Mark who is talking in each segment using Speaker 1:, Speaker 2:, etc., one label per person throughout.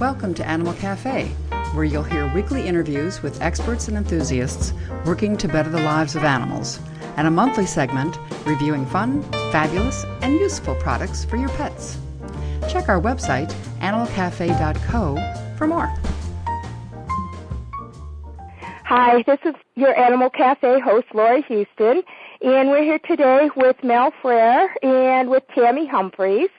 Speaker 1: Welcome to Animal Cafe, where you'll hear weekly interviews with experts and enthusiasts working to better the lives of animals, and a monthly segment reviewing fun, fabulous, and useful products for your pets. Check our website, animalcafe.co, for more.
Speaker 2: Hi, this is your Animal Cafe host, Lori Houston, and we're here today with Mel Frere and with Tammy Humphreys.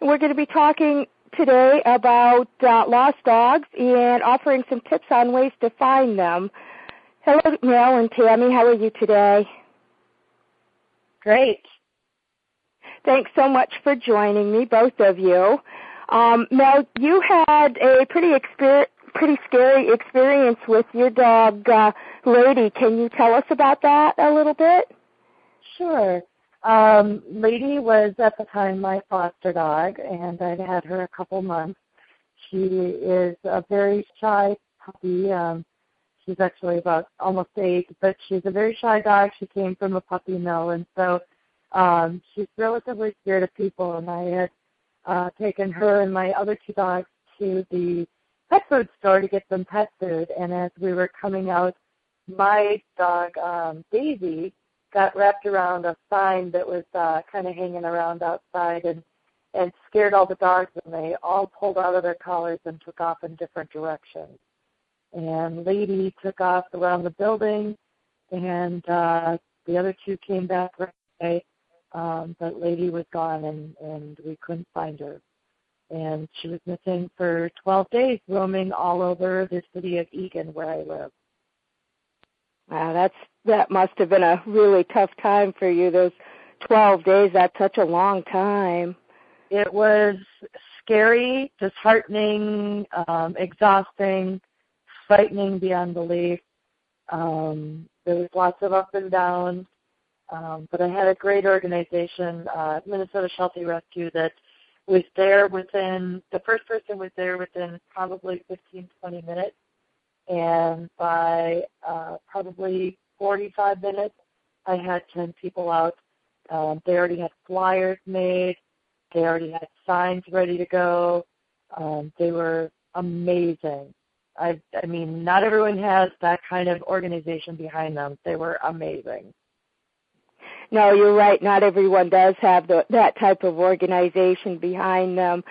Speaker 2: We're going to be talking today about uh, lost dogs and offering some tips on ways to find them. Hello, Mel and Tammy. How are you today?
Speaker 3: Great.
Speaker 2: Thanks so much for joining me, both of you. Um, Mel, you had a pretty exper- pretty scary experience with your dog, uh, Lady. Can you tell us about that a little bit?
Speaker 3: Sure. Um, Lady was at the time my foster dog, and I'd had her a couple months. She is a very shy puppy. Um, she's actually about almost eight, but she's a very shy dog. She came from a puppy mill, and so um, she's relatively scared of people. And I had uh, taken her and my other two dogs to the pet food store to get some pet food. And as we were coming out, my dog um, Daisy got wrapped around a sign that was uh, kind of hanging around outside and and scared all the dogs and they all pulled out of their collars and took off in different directions. And Lady took off around the building and uh the other two came back right away. Um, but Lady was gone and, and we couldn't find her. And she was missing for 12 days, roaming all over the city of Eagan where I live.
Speaker 2: Wow, that's that must have been a really tough time for you. Those twelve days. That's such a long time.
Speaker 3: It was scary, disheartening, um, exhausting, frightening beyond belief. Um, there was lots of up and downs, um, but I had a great organization, uh, Minnesota Sheltie Rescue, that was there within, the first person was there within probably 15, 20 minutes and by uh, probably 45 minutes, I had 10 people out. Um, they already had flyers made. They already had signs ready to go. Um, they were amazing. I, I mean, not everyone has that kind of organization behind them. They were amazing.
Speaker 2: No, you're right. Not everyone does have the, that type of organization behind them,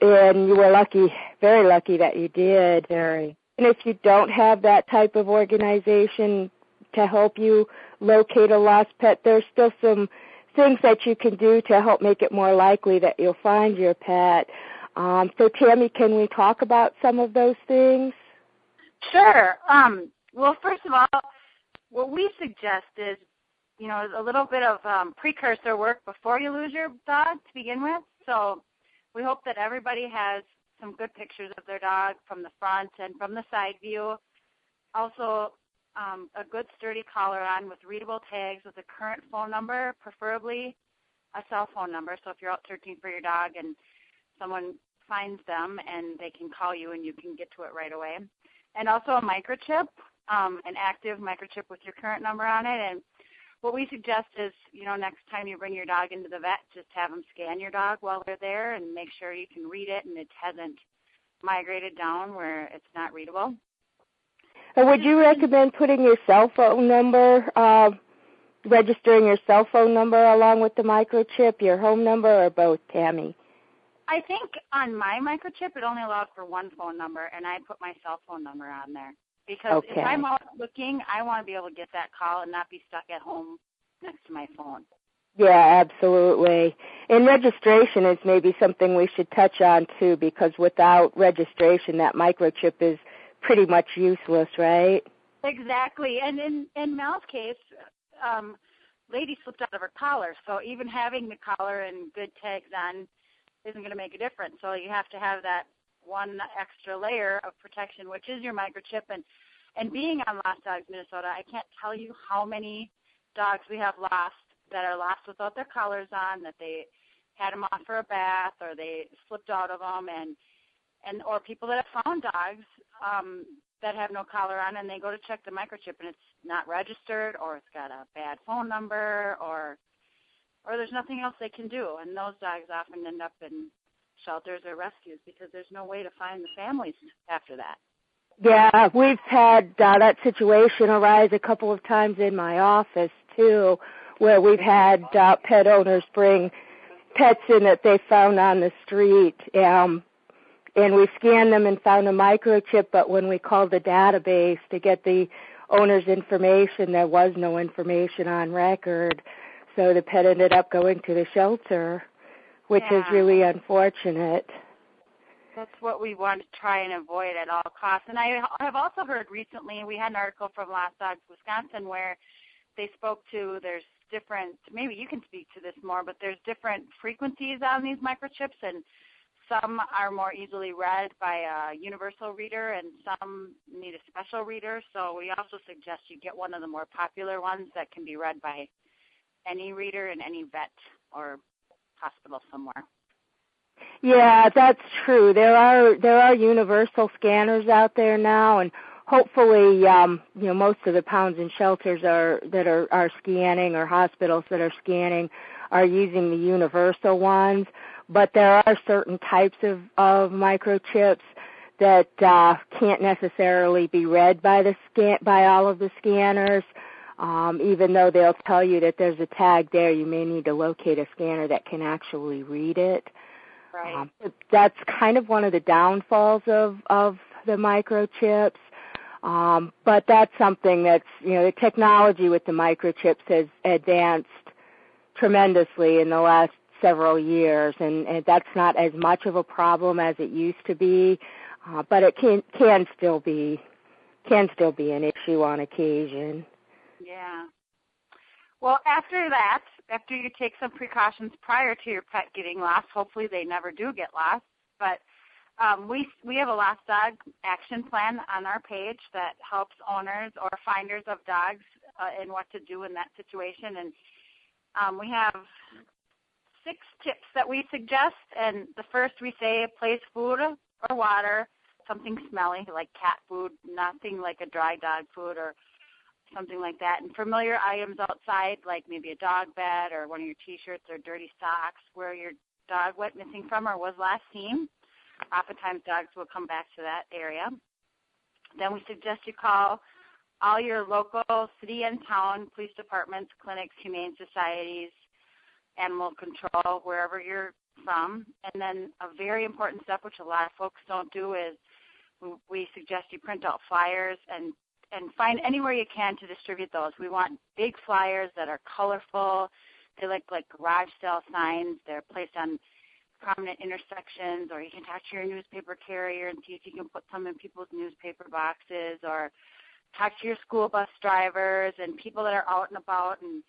Speaker 2: and you were lucky, very lucky that you did.
Speaker 3: Very.
Speaker 2: And if you don't have that type of organization to help you locate a lost pet, there's still some things that you can do to help make it more likely that you'll find your pet. Um, so, Tammy, can we talk about some of those things?
Speaker 4: Sure. Um, well, first of all, what we suggest is, you know, a little bit of um, precursor work before you lose your dog to begin with. So, we hope that everybody has some good pictures of their dog from the front and from the side view. Also, um, a good sturdy collar on with readable tags with a current phone number, preferably a cell phone number. So if you're out searching for your dog and someone finds them and they can call you and you can get to it right away. And also a microchip, um, an active microchip with your current number on it. And what we suggest is, you know, next time you bring your dog into the vet, just have them scan your dog while they're there and make sure you can read it and it hasn't migrated down where it's not readable.
Speaker 2: And would you recommend putting your cell phone number, uh, registering your cell phone number along with the microchip, your home number, or both, Tammy?
Speaker 4: I think on my microchip it only allowed for one phone number, and I put my cell phone number on there because
Speaker 2: okay.
Speaker 4: if I'm out looking, I want to be able to get that call and not be stuck at home next to my phone.
Speaker 2: Yeah, absolutely. And registration is maybe something we should touch on too, because without registration, that microchip is pretty much useless, right?
Speaker 4: Exactly. And in in Mel's case, um, lady slipped out of her collar, so even having the collar and good tags on isn't going to make a difference. So you have to have that one extra layer of protection, which is your microchip. And and being on Lost Dogs Minnesota, I can't tell you how many dogs we have lost that are lost without their collars on, that they had them on for a bath or they slipped out of them, and and or people that have found dogs um, that have no collar on, and they go to check the microchip and it's not registered, or it's got a bad phone number, or or there's nothing else they can do, and those dogs often end up in shelters or rescues because there's no way to find the families after that.
Speaker 2: Yeah, we've had uh, that situation arise a couple of times in my office too, where we've had uh, pet owners bring pets in that they found on the street. Um, and we scanned them and found a microchip, but when we called the database to get the owner's information, there was no information on record. So the pet ended up going to the shelter, which
Speaker 4: yeah.
Speaker 2: is really unfortunate.
Speaker 4: That's what we want to try and avoid at all costs. And I have also heard recently, we had an article from Lost Dogs Wisconsin where they spoke to there's different maybe you can speak to this more, but there's different frequencies on these microchips and some are more easily read by a universal reader and some need a special reader. So we also suggest you get one of the more popular ones that can be read by any reader in any vet or hospital somewhere.
Speaker 2: Yeah, that's true. There are there are universal scanners out there now and hopefully um you know most of the pounds and shelters are that are are scanning or hospitals that are scanning are using the universal ones but there are certain types of, of microchips that uh, can't necessarily be read by the scan by all of the scanners. Um, even though they'll tell you that there's a tag there, you may need to locate a scanner that can actually read it.
Speaker 4: Right. Um,
Speaker 2: that's kind of one of the downfalls of of the microchips. Um, but that's something that's you know the technology with the microchips has advanced tremendously in the last several years, and, and that's not as much of a problem as it used to be, uh, but it can can still be can still be an issue on occasion.
Speaker 4: Yeah. Well, after that, after you take some precautions prior to your pet getting lost, hopefully they never do get lost. But um, we we have a lost dog action plan on our page that helps owners or finders of dogs uh, in what to do in that situation. And um, we have six tips that we suggest. And the first we say place food or water, something smelly like cat food, nothing like a dry dog food or something like that. And familiar items outside, like maybe a dog bed or one of your T-shirts or dirty socks, where your dog went missing from or was last seen. Oftentimes, dogs will come back to that area. Then we suggest you call all your local city and town police departments, clinics, humane societies, animal control wherever you're from. And then a very important step, which a lot of folks don't do, is we suggest you print out flyers and and find anywhere you can to distribute those. We want big flyers that are colorful. They look like garage sale signs. They're placed on prominent intersections, or you can talk to your newspaper carrier and see if you can put some in people's newspaper boxes, or talk to your school bus drivers and people that are out and about and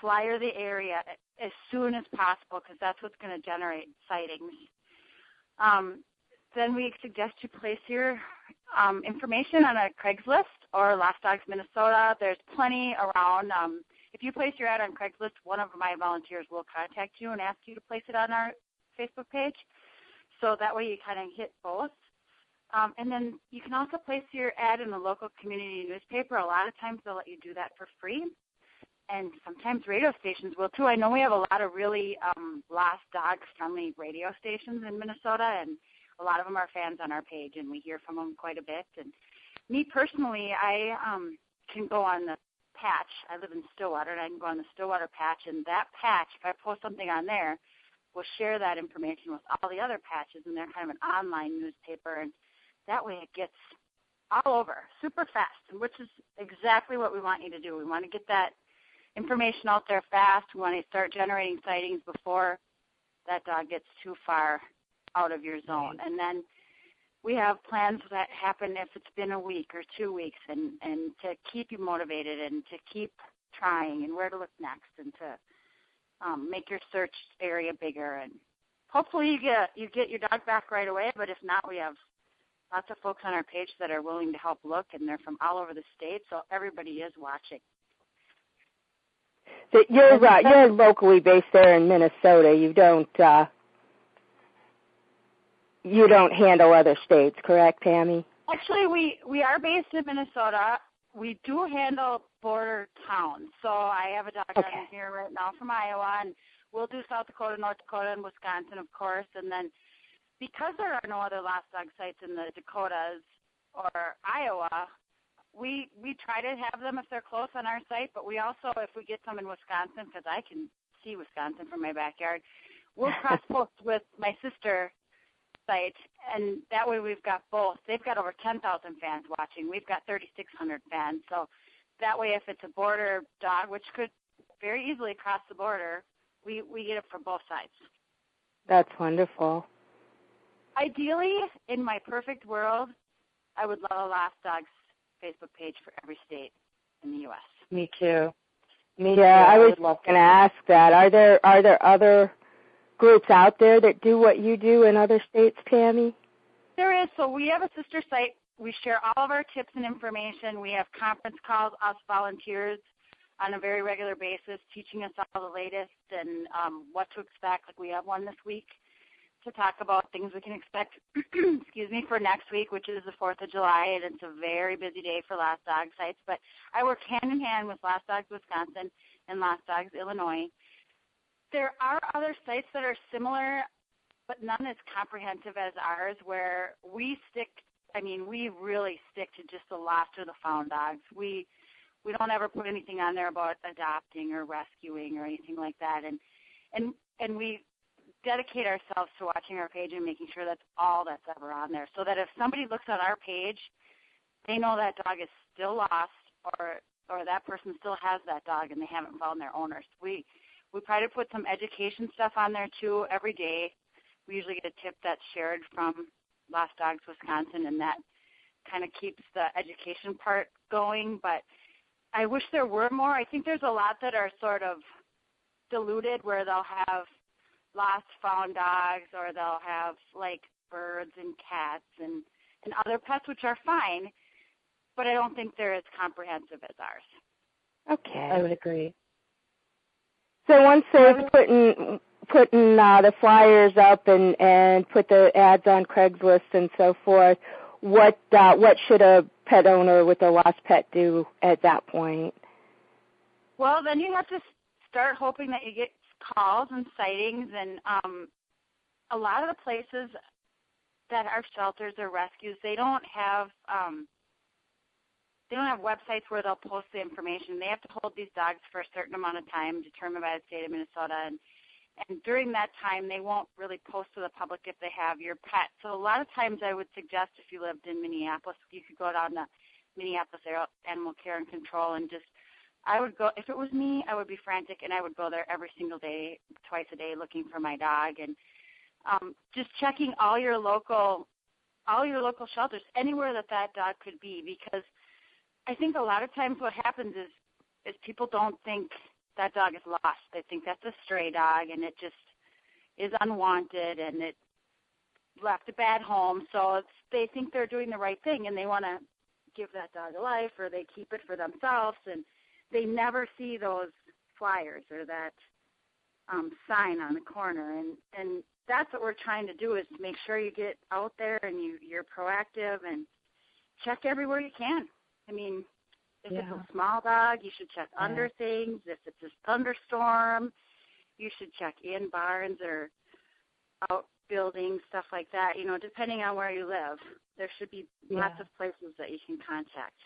Speaker 4: flyer the area as soon as possible because that's what's going to generate sightings. Um, then we suggest you place your um, information on a Craigslist or Lost Dogs Minnesota. There's plenty around. Um, if you place your ad on Craigslist, one of my volunteers will contact you and ask you to place it on our Facebook page. So that way you kind of hit both. Um, and then you can also place your ad in the local community newspaper. A lot of times they'll let you do that for free and sometimes radio stations will too. I know we have a lot of really um, lost dog friendly radio stations in Minnesota, and a lot of them are fans on our page, and we hear from them quite a bit. And me personally, I um, can go on the patch. I live in Stillwater, and I can go on the Stillwater patch, and that patch, if I post something on there, will share that information with all the other patches, and they're kind of an online newspaper, and that way it gets all over super fast, which is exactly what we want you to do. We want to get that information out there fast. We want to start generating sightings before that dog gets too far out of your zone. And then we have plans that happen if it's been a week or two weeks and, and to keep you motivated and to keep trying and where to look next and to um, make your search area bigger and hopefully you get you get your dog back right away. But if not we have lots of folks on our page that are willing to help look and they're from all over the state. So everybody is watching.
Speaker 2: That you're uh, you're locally based there in Minnesota. You don't uh, you don't handle other states, correct, Tammy?
Speaker 4: Actually, we we are based in Minnesota. We do handle border towns. So I have a dog okay. here right now from Iowa, and we'll do South Dakota, North Dakota, and Wisconsin, of course. And then because there are no other lost dog sites in the Dakotas or Iowa, we we try to have them if they're close on our site, but we also, if we get some in Wisconsin, because I can see Wisconsin from my backyard, we'll cross post with my sister site, and that way we've got both. They've got over 10,000 fans watching. We've got 3,600 fans. So that way, if it's a border dog, which could very easily cross the border, we we get it from both sides.
Speaker 2: That's wonderful.
Speaker 4: Ideally, in my perfect world, I would love a Lost Dogs Facebook page for every state in the U.S.
Speaker 3: Me too. Me
Speaker 2: yeah,
Speaker 3: too.
Speaker 2: I was
Speaker 3: going
Speaker 2: to ask that. Are there are there other groups out there that do what you do in other states, Tammy?
Speaker 4: There is. So we have a sister site. We share all of our tips and information. We have conference calls, us volunteers, on a very regular basis, teaching us all the latest and um, what to expect. Like we have one this week to talk about things we can expect, excuse me, for next week, which is the 4th of July, and it's a very busy day for Lost Dog sites. But I work hand in hand with Lost Dogs Wisconsin and Lost Dogs Illinois. There are other sites that are similar, but none as comprehensive as ours, where we stick. I mean, we really stick to just the lost or the found dogs. We we don't ever put anything on there about adopting or rescuing or anything like that, and and and we dedicate ourselves to watching our page and making sure that's all that's ever on there. So that if somebody looks on our page, they know that dog is still lost or or that person still has that dog and they haven't found their owners. We we try to put some education stuff on there too every day. We usually get a tip that's shared from Lost Dogs Wisconsin and that kind of keeps the education part going. But I wish there were more. I think there's a lot that are sort of diluted where they'll have lost found dogs or they'll have like birds and cats and and other pets which are fine but i don't think they're as comprehensive as ours
Speaker 2: okay
Speaker 3: i would agree
Speaker 2: so once they've putting putting uh, the flyers up and and put the ads on craigslist and so forth what uh, what should a pet owner with a lost pet do at that point?
Speaker 4: Well then you have to start hoping that you get calls and sightings and um a lot of the places that are shelters or rescues they don't have um they don't have websites where they'll post the information. They have to hold these dogs for a certain amount of time determined by the state of Minnesota and and during that time they won't really post to the public if they have your pet. So a lot of times I would suggest if you lived in Minneapolis, you could go down to Minneapolis Animal Care and Control and just I would go if it was me, I would be frantic and I would go there every single day, twice a day looking for my dog and um just checking all your local all your local shelters anywhere that that dog could be because I think a lot of times what happens is is people don't think that dog is lost. They think that's a stray dog and it just is unwanted and it left a bad home. So it's, they think they're doing the right thing and they want to give that dog a life or they keep it for themselves and they never see those flyers or that um, sign on the corner, and and that's what we're trying to do is to make sure you get out there and you you're proactive and check everywhere you can. I mean, if
Speaker 3: yeah.
Speaker 4: it's a small dog, you should check
Speaker 3: yeah.
Speaker 4: under things. If it's a thunderstorm, you should check in barns or out buildings, stuff like that. You know, depending on where you live, there should be
Speaker 3: yeah.
Speaker 4: lots of places that you can contact.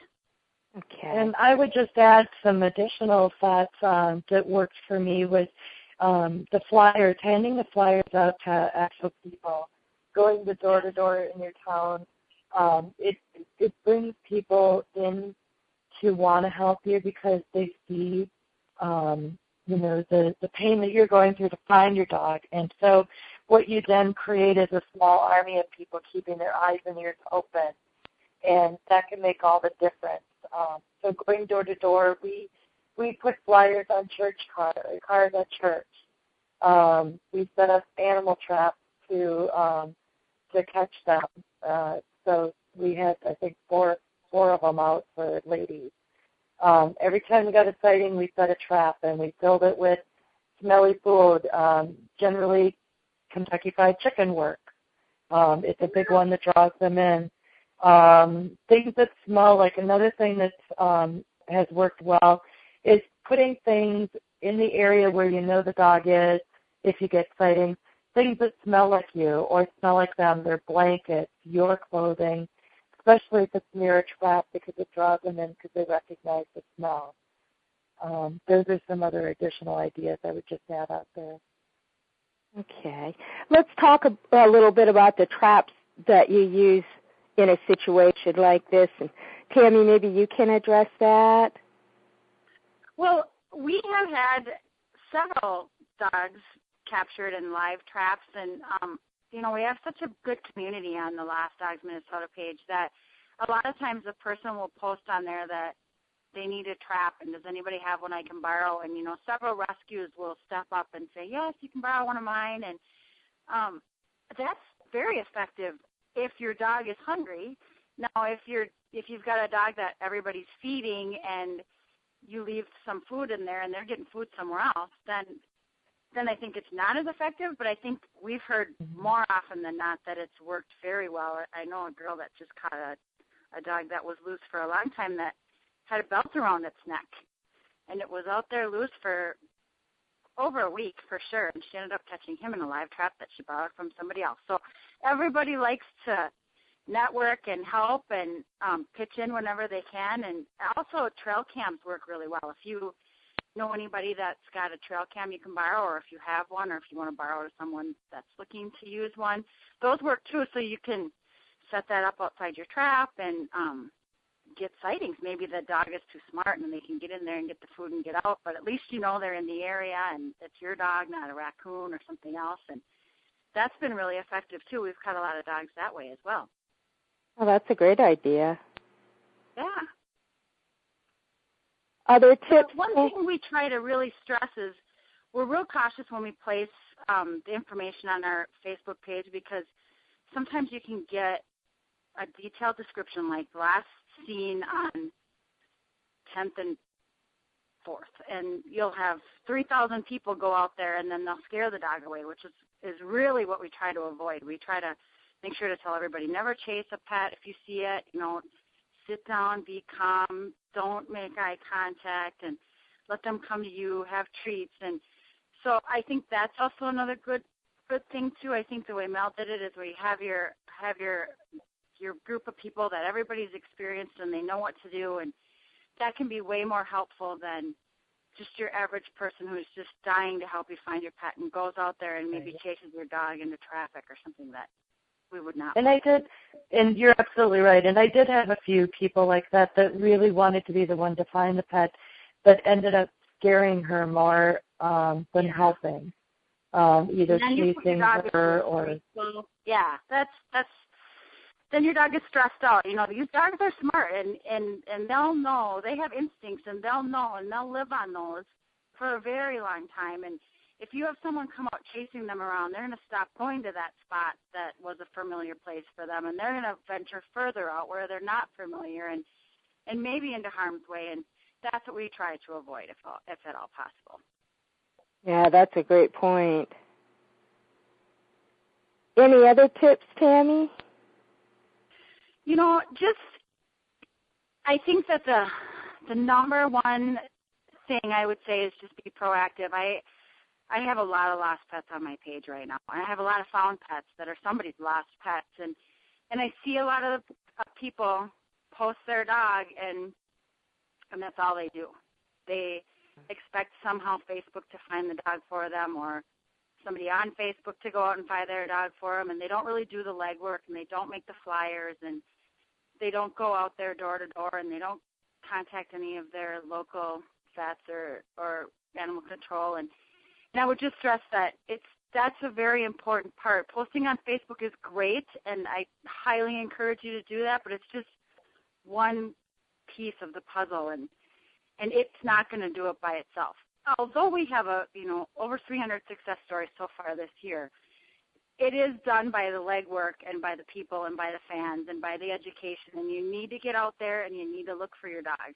Speaker 2: Okay.
Speaker 3: And I would just add some additional thoughts um, that worked for me with um, the flyers, handing the flyers out to actual people, going to door to door in your town. Um, it it brings people in to want to help you because they see, um, you know, the the pain that you're going through to find your dog, and so what you then create is a small army of people keeping their eyes and ears open, and that can make all the difference. Um, so going door to door, we we put flyers on church cars, cars at church. Um, we set up animal traps to um, to catch them. Uh, so we had I think four four of them out for ladies. Um, every time we got a sighting, we set a trap and we filled it with smelly food. Um, generally, Kentucky Fried Chicken work. Um, it's a big one that draws them in um, things that smell like another thing that um, has worked well is putting things in the area where you know the dog is if you get sightings things that smell like you or smell like them, their blankets, your clothing, especially if it's near a trap because it draws them in because they recognize the smell. Um, those are some other additional ideas I would just add out there.
Speaker 2: Okay. Let's talk a, a little bit about the traps that you use in a situation like this. And Tammy, maybe you can address that.
Speaker 4: Well, we have had several dogs captured in live traps, and um, you know we have such a good community on the Lost Dogs Minnesota page that a lot of times a person will post on there that they need a trap and does anybody have one I can borrow? And you know several rescues will step up and say yes you can borrow one of mine. And um that's very effective if your dog is hungry. Now if you're if you've got a dog that everybody's feeding and you leave some food in there and they're getting food somewhere else then then I think it's not as effective but I think we've heard mm-hmm. more often than not that it's worked very well I know a girl that just caught a a dog that was loose for a long time that had a belt around its neck, and it was out there loose for over a week for sure. And she ended up catching him in a live trap that she borrowed from somebody else. So everybody likes to network and help and um, pitch in whenever they can. And also trail cams work really well. If you know anybody that's got a trail cam you can borrow, or if you have one, or if you want to borrow to someone that's looking to use one, those work too. So you can set that up outside your trap and um, get sightings. Maybe the dog is too smart and they can get in there and get the food and get out, but at least you know they're in the area and it's your dog, not a raccoon or something else. And that's been really effective too. We've caught a lot of dogs that way as well.
Speaker 2: Oh, that's a great idea.
Speaker 4: Yeah.
Speaker 2: Other tips?
Speaker 4: one thing we try to really stress is we're real cautious when we place um, the information on our Facebook page because sometimes you can get a detailed description like last seen on 10th and 4th. And you'll have 3,000 people go out there and then they'll scare the dog away, which is, is really what we try to avoid. We try to make sure to tell everybody never chase a pet if you see it. You know, sit down, be calm, don't make eye contact, and let them come to you, have treats. And so I think that's also another good good thing too. I think the way Mel did it is where you have your have your your group of people that everybody's experienced and they know what to do and that can be way more helpful than just your average person who's just dying to help you find your pet and goes out there and maybe chases your dog into traffic or something that we would not.
Speaker 3: And I did, and you're absolutely right. And I did have a few people like that that really wanted to be the one to find the pet, but ended up scaring her more um, than helping, um, either chasing her or.
Speaker 4: Yeah, that's that's then your dog is stressed out. You know, these dogs are smart and and and they'll know. They have instincts and they'll know and they'll live on those for a very long time. And if you have someone come out chasing them around, they're going to stop going to that spot that was a familiar place for them, and they're going to venture further out where they're not familiar and and maybe into harm's way. And that's what we try to avoid, if if at all possible.
Speaker 2: Yeah, that's a great point. Any other tips, Tammy?
Speaker 4: You know, just I think that the the number one thing I would say is just be proactive. I I have a lot of lost pets on my page right now. I have a lot of found pets that are somebody's lost pets, and and I see a lot of people post their dog, and and that's all they do. They expect somehow Facebook to find the dog for them, or somebody on Facebook to go out and find their dog for them, and they don't really do the legwork, and they don't make the flyers, and they don't go out there door to door and they don't contact any of their local vets or or animal control and and I would just stress that it's that's a very important part. Posting on Facebook is great and I highly encourage you to do that, but it's just one piece of the puzzle and and it's not going to do it by itself. Although we have a, you know, over 300 success stories so far this year, it is done by the legwork and by the people and by the fans and by the education and you need to get out there and you need to look for your dog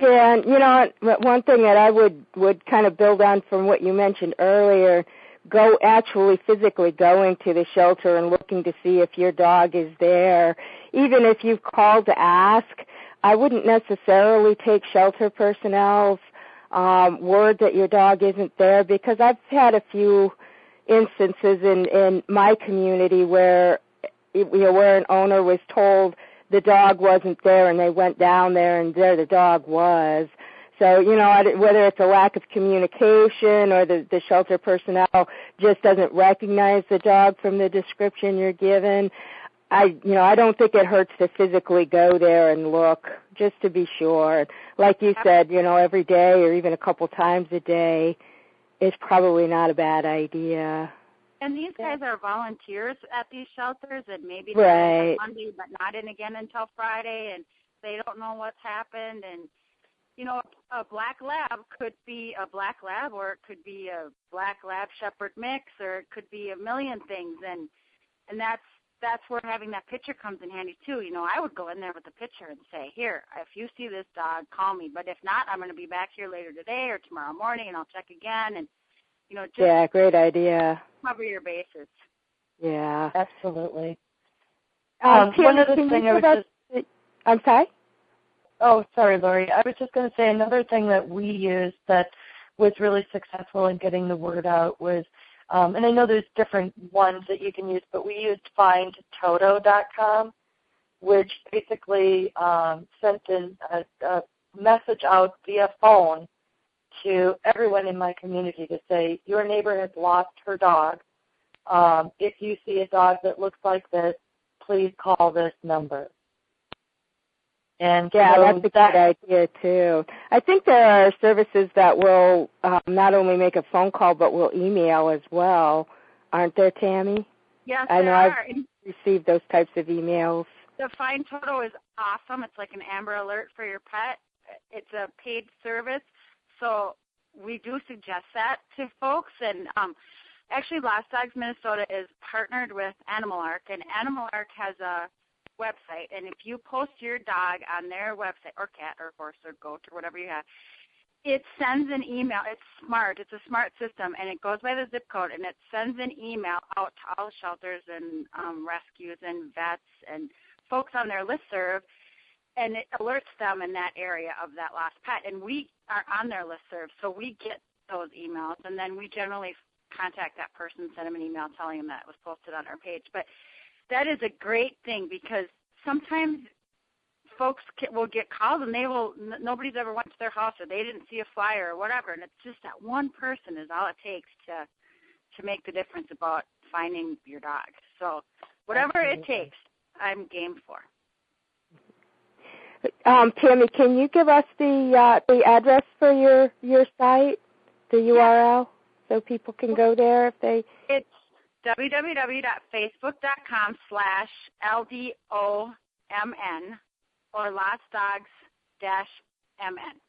Speaker 2: yeah and you know one thing that i would would kind of build on from what you mentioned earlier go actually physically going to the shelter and looking to see if your dog is there. Even if you've called to ask i wouldn't necessarily take shelter personnel's um word that your dog isn't there because i've had a few instances in in my community where you know where an owner was told the dog wasn't there and they went down there and there the dog was so you know whether it's a lack of communication or the the shelter personnel just doesn't recognize the dog from the description you're given I you know I don't think it hurts to physically go there and look just to be sure. Like you said, you know every day or even a couple times a day is probably not a bad idea.
Speaker 4: And these guys are volunteers at these shelters, and maybe
Speaker 2: they're
Speaker 4: right. Monday, but not in again until Friday, and they don't know what's happened. And you know, a black lab could be a black lab, or it could be a black lab shepherd mix, or it could be a million things. And and that's that's where having that picture comes in handy too. You know, I would go in there with the picture and say, "Here, if you see this dog, call me. But if not, I'm going to be back here later today or tomorrow morning, and I'll check again." And you know, just
Speaker 2: yeah, great idea.
Speaker 4: Cover your bases.
Speaker 2: Yeah,
Speaker 3: absolutely.
Speaker 2: Um,
Speaker 3: um, one other thing I was
Speaker 2: just. I'm sorry.
Speaker 3: Oh, sorry, Lori. I was just going to say another thing that we used that was really successful in getting the word out was um, and I know there's different ones that you can use, but we used findtoto.com, which basically um, sent in a, a message out via phone to everyone in my community to say, your neighbor has lost her dog. Um, if you see a dog that looks like this, please call this number. And
Speaker 2: yeah,
Speaker 3: so
Speaker 2: that's a
Speaker 3: that,
Speaker 2: good idea too. I think there are services that will um, not only make a phone call but will email as well, aren't there, Tammy?
Speaker 4: Yes,
Speaker 2: I know
Speaker 4: there
Speaker 2: I've
Speaker 4: are.
Speaker 2: received those types of emails.
Speaker 4: The Find Toto is awesome. It's like an Amber Alert for your pet. It's a paid service, so we do suggest that to folks. And um, actually, Lost Dogs Minnesota is partnered with Animal Ark, and Animal Ark has a website, and if you post your dog on their website, or cat, or horse, or goat, or whatever you have, it sends an email. It's smart. It's a smart system, and it goes by the zip code, and it sends an email out to all shelters and um, rescues and vets and folks on their list serve, and it alerts them in that area of that lost pet. And we are on their list serve, so we get those emails, and then we generally contact that person, send them an email telling them that it was posted on our page. But that is a great thing because sometimes folks will get called and they will nobody's ever went to their house or they didn't see a flyer or whatever and it's just that one person is all it takes to to make the difference about finding your dog so whatever
Speaker 3: Absolutely.
Speaker 4: it takes i'm game for
Speaker 2: um, Tammy, can you give us the uh, the address for your your site, the URL, so people can go there if they?
Speaker 4: It's www.facebook.com slash LDOMN or Lost Dogs dash MN.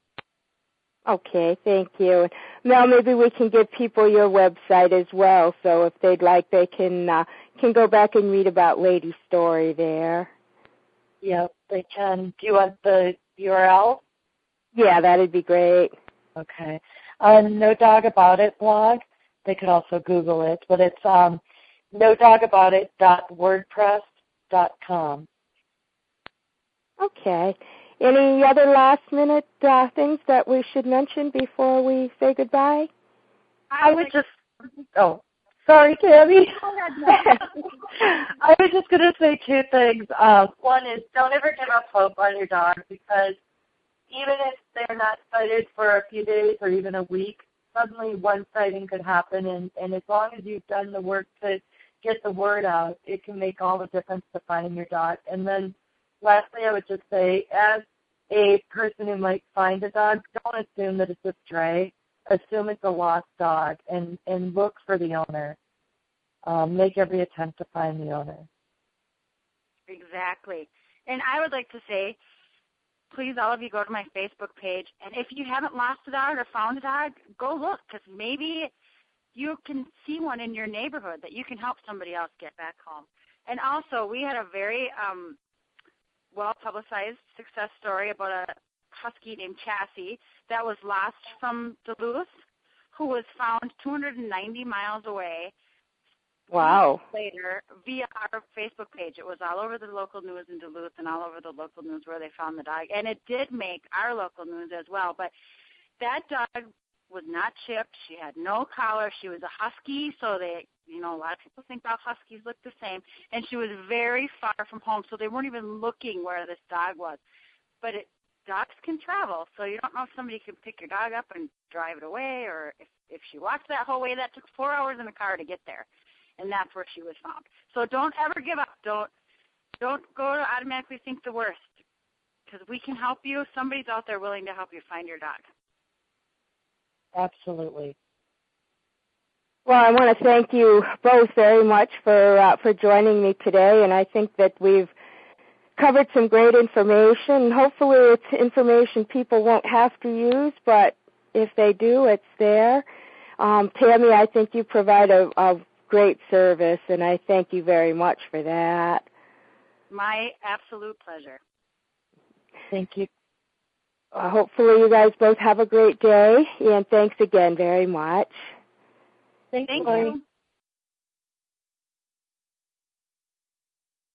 Speaker 2: Okay, thank you. Now maybe we can give people your website as well, so if they'd like, they can uh, can go back and read about Lady's story there.
Speaker 3: Yep, they can. Do you want the URL?
Speaker 2: Yeah, that'd be great.
Speaker 3: Okay. Uh, no Dog About It blog. They could also Google it, but it's um, no dog about it dot wordpress dot com.
Speaker 2: Okay. Any other last minute uh, things that we should mention before we say goodbye?
Speaker 3: I would just oh sorry, Tammy. I was just gonna say two things. Uh, one is don't ever give up hope on your dog because even if they're not sighted for a few days or even a week, suddenly one sighting could happen and, and as long as you've done the work to get the word out, it can make all the difference to finding your dog. And then lastly, I would just say, as a person who might find a dog, don't assume that it's a stray. Assume it's a lost dog and, and look for the owner. Um, make every attempt to find the owner.
Speaker 4: Exactly. And I would like to say, please all of you go to my Facebook page, and if you haven't lost a dog or found a dog, go look because maybe you can see one in your neighborhood that you can help somebody else get back home. And also, we had a very um, well publicized success story about a husky named Chassis that was lost from Duluth, who was found 290 miles away.
Speaker 2: Wow.
Speaker 4: Later, via our Facebook page, it was all over the local news in Duluth and all over the local news where they found the dog, and it did make our local news as well. But that dog was not chipped. She had no collar. She was a husky, so they, you know, a lot of people think all huskies look the same. And she was very far from home, so they weren't even looking where this dog was. But it, dogs can travel, so you don't know if somebody can pick your dog up and drive it away, or if if she walked that whole way, that took four hours in the car to get there, and that's where she was found. So don't ever give up. Don't don't go to automatically think the worst, because we can help you. Somebody's out there willing to help you find your dog.
Speaker 3: Absolutely.
Speaker 2: Well, I want to thank you both very much for uh, for joining me today, and I think that we've covered some great information. Hopefully, it's information people won't have to use, but if they do, it's there. Um, Tammy, I think you provide a, a great service, and I thank you very much for that.
Speaker 4: My absolute pleasure.
Speaker 3: Thank you.
Speaker 2: Uh, hopefully, you guys both have a great day, and thanks again very much.
Speaker 3: Thank,
Speaker 4: Thank
Speaker 3: you.
Speaker 4: you.